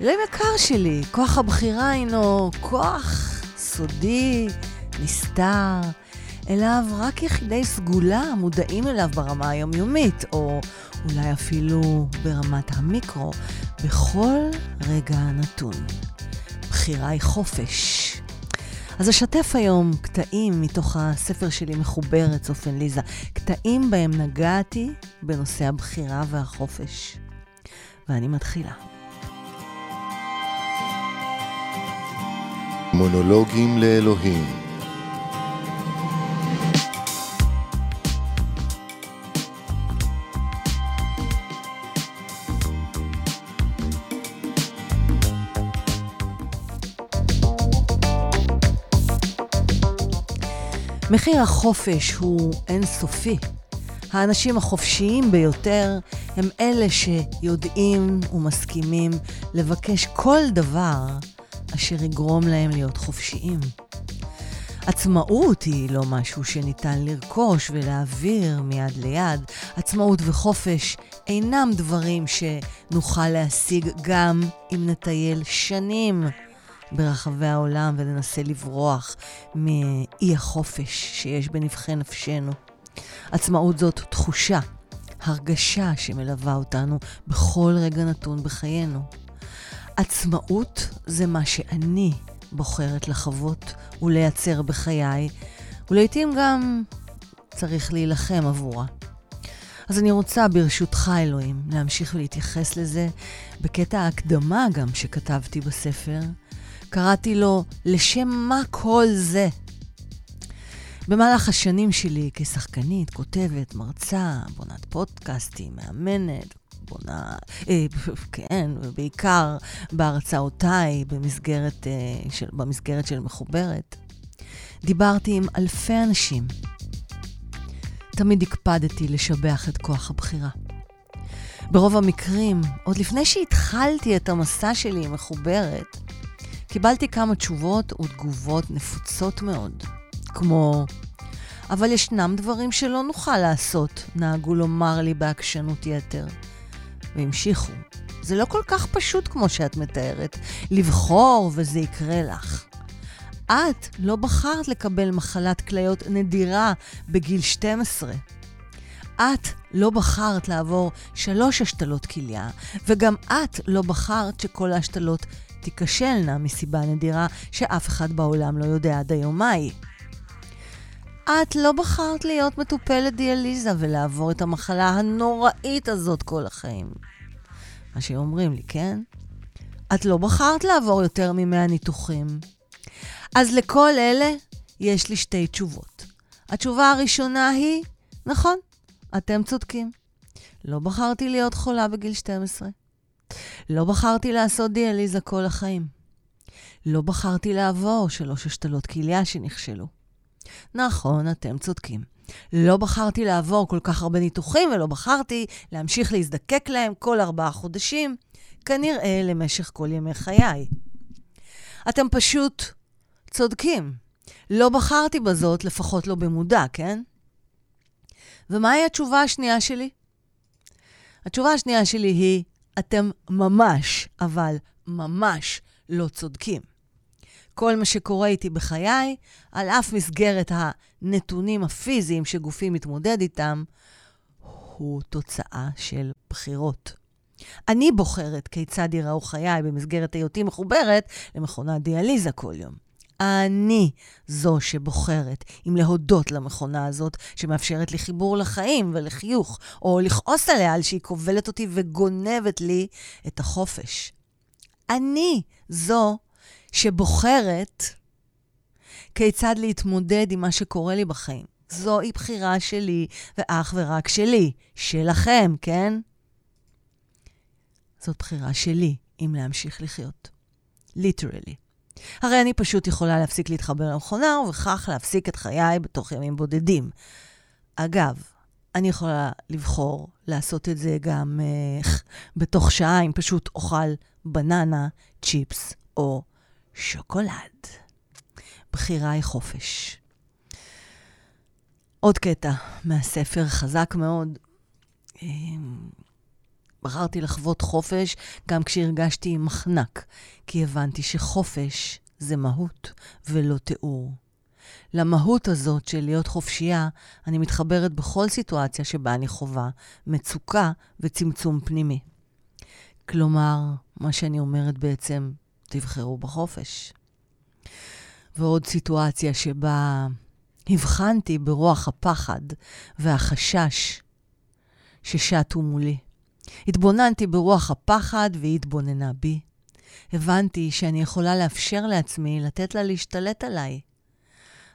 אלוהים יקר שלי, כוח הבחירה הינו כוח סודי, נסתר, אליו רק יחידי סגולה מודעים אליו ברמה היומיומית, או אולי אפילו ברמת המיקרו, בכל רגע נתון. בחירה היא חופש. אז אשתף היום קטעים מתוך הספר שלי מחוברת, צופן ליזה, קטעים בהם נגעתי בנושא הבחירה והחופש. ואני מתחילה. מונולוגים לאלוהים מחיר החופש הוא אינסופי. האנשים החופשיים ביותר הם אלה שיודעים ומסכימים לבקש כל דבר אשר יגרום להם להיות חופשיים. עצמאות היא לא משהו שניתן לרכוש ולהעביר מיד ליד. עצמאות וחופש אינם דברים שנוכל להשיג גם אם נטייל שנים ברחבי העולם וננסה לברוח מאי החופש שיש בנבחי נפשנו. עצמאות זאת תחושה, הרגשה שמלווה אותנו בכל רגע נתון בחיינו. עצמאות זה מה שאני בוחרת לחוות ולייצר בחיי, ולעיתים גם צריך להילחם עבורה. אז אני רוצה, ברשותך, אלוהים, להמשיך ולהתייחס לזה בקטע ההקדמה גם שכתבתי בספר. קראתי לו לשם מה כל זה. במהלך השנים שלי כשחקנית, כותבת, מרצה, בונת פודקאסטים, מאמנת, בונה, אה, כן, ובעיקר בהרצאותיי במסגרת, אה, של, במסגרת של מחוברת, דיברתי עם אלפי אנשים. תמיד הקפדתי לשבח את כוח הבחירה. ברוב המקרים, עוד לפני שהתחלתי את המסע שלי עם מחוברת, קיבלתי כמה תשובות ותגובות נפוצות מאוד, כמו, אבל ישנם דברים שלא נוכל לעשות, נהגו לומר לי בעקשנות יתר. והמשיכו. זה לא כל כך פשוט כמו שאת מתארת, לבחור וזה יקרה לך. את לא בחרת לקבל מחלת כליות נדירה בגיל 12. את לא בחרת לעבור שלוש השתלות כליה, וגם את לא בחרת שכל ההשתלות תיכשלנה מסיבה נדירה שאף אחד בעולם לא יודע עד היום מהי. את לא בחרת להיות מטופלת דיאליזה ולעבור את המחלה הנוראית הזאת כל החיים. מה שאומרים לי, כן? את לא בחרת לעבור יותר מ-100 ניתוחים. אז לכל אלה יש לי שתי תשובות. התשובה הראשונה היא, נכון, אתם צודקים. לא בחרתי להיות חולה בגיל 12. לא בחרתי לעשות דיאליזה כל החיים. לא בחרתי לעבור שלוש השתלות כליה שנכשלו. נכון, אתם צודקים. לא בחרתי לעבור כל כך הרבה ניתוחים ולא בחרתי להמשיך להזדקק להם כל ארבעה חודשים, כנראה למשך כל ימי חיי. אתם פשוט צודקים. לא בחרתי בזאת, לפחות לא במודע, כן? ומהי התשובה השנייה שלי? התשובה השנייה שלי היא, אתם ממש, אבל ממש לא צודקים. כל מה שקורה איתי בחיי, על אף מסגרת הנתונים הפיזיים שגופי מתמודד איתם, הוא תוצאה של בחירות. אני בוחרת כיצד ייראו חיי במסגרת היותי מחוברת למכונת דיאליזה כל יום. אני זו שבוחרת אם להודות למכונה הזאת, שמאפשרת לי חיבור לחיים ולחיוך, או לכעוס עליה על שהיא כובלת אותי וגונבת לי את החופש. אני זו שבוחרת כיצד להתמודד עם מה שקורה לי בחיים. זוהי בחירה שלי ואך ורק שלי, שלכם, כן? זאת בחירה שלי אם להמשיך לחיות. ליטרלי. הרי אני פשוט יכולה להפסיק להתחבר למכונה, ובכך להפסיק את חיי בתוך ימים בודדים. אגב, אני יכולה לבחור לעשות את זה גם uh, בתוך שעה, אם פשוט אוכל בננה, צ'יפס או שוקולד. בחירה היא חופש. עוד קטע מהספר חזק מאוד. אמ, בחרתי לחוות חופש גם כשהרגשתי מחנק, כי הבנתי שחופש זה מהות ולא תיאור. למהות הזאת של להיות חופשייה, אני מתחברת בכל סיטואציה שבה אני חווה מצוקה וצמצום פנימי. כלומר, מה שאני אומרת בעצם, תבחרו בחופש. ועוד סיטואציה שבה הבחנתי ברוח הפחד והחשש ששטו מולי. התבוננתי ברוח הפחד והיא התבוננה בי. הבנתי שאני יכולה לאפשר לעצמי לתת לה להשתלט עליי.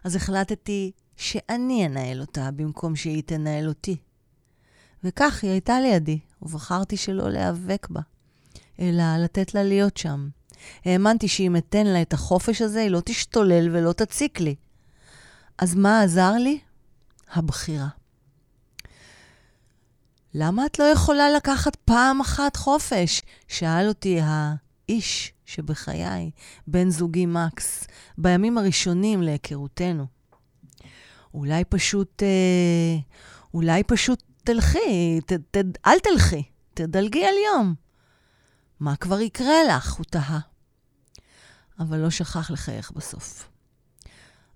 אז החלטתי שאני אנהל אותה במקום שהיא תנהל אותי. וכך היא הייתה לידי, ובחרתי שלא להיאבק בה, אלא לתת לה להיות שם. האמנתי שאם אתן לה את החופש הזה, היא לא תשתולל ולא תציק לי. אז מה עזר לי? הבחירה. למה את לא יכולה לקחת פעם אחת חופש? שאל אותי האיש שבחיי, בן זוגי מקס, בימים הראשונים להיכרותנו. אולי פשוט, אה, אולי פשוט תלכי, ת, ת, אל תלכי, תדלגי על יום. מה כבר יקרה לך? הוא תהה. אבל לא שכח לחייך בסוף.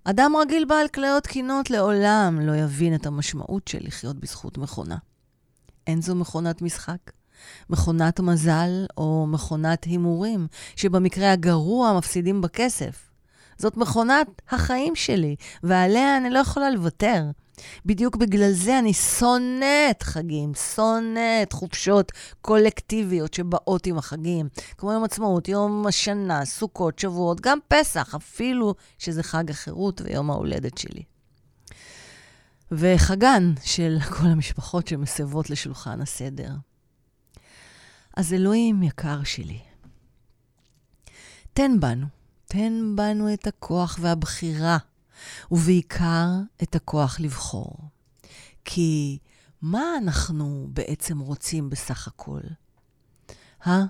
אדם רגיל בעל כליות קינות לעולם לא יבין את המשמעות של לחיות בזכות מכונה. אין זו מכונת משחק. מכונת מזל או מכונת הימורים, שבמקרה הגרוע מפסידים בכסף. זאת מכונת החיים שלי, ועליה אני לא יכולה לוותר. בדיוק בגלל זה אני שונאת חגים, שונאת חופשות קולקטיביות שבאות עם החגים, כמו יום עצמאות, יום השנה, סוכות, שבועות, גם פסח, אפילו שזה חג החירות ויום ההולדת שלי. וחגן של כל המשפחות שמסבות לשולחן הסדר. אז אלוהים יקר שלי, תן בנו, תן בנו את הכוח והבחירה, ובעיקר את הכוח לבחור. כי מה אנחנו בעצם רוצים בסך הכל? אה?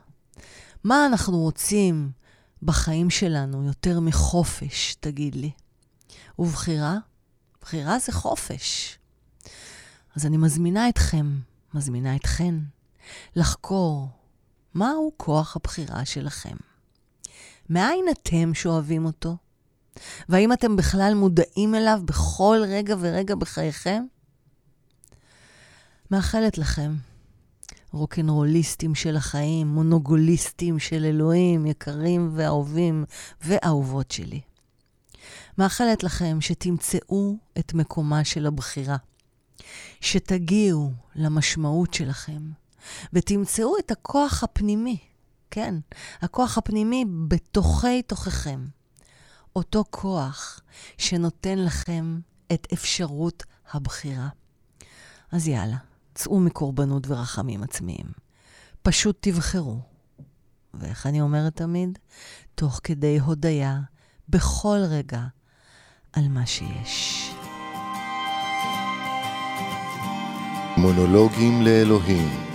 מה אנחנו רוצים בחיים שלנו יותר מחופש, תגיד לי? ובחירה? בחירה זה חופש. אז אני מזמינה אתכם, מזמינה אתכן, לחקור מהו כוח הבחירה שלכם. מאין אתם שואבים אותו? והאם אתם בכלל מודעים אליו בכל רגע ורגע בחייכם? מאחלת לכם, רוקנרוליסטים של החיים, מונוגוליסטים של אלוהים, יקרים ואהובים ואהובות שלי. מאחלת לכם שתמצאו את מקומה של הבחירה, שתגיעו למשמעות שלכם, ותמצאו את הכוח הפנימי, כן, הכוח הפנימי בתוכי תוככם. אותו כוח שנותן לכם את אפשרות הבחירה. אז יאללה, צאו מקורבנות ורחמים עצמיים. פשוט תבחרו. ואיך אני אומרת תמיד? תוך כדי הודיה, בכל רגע, על מה שיש. מונולוגים לאלוהים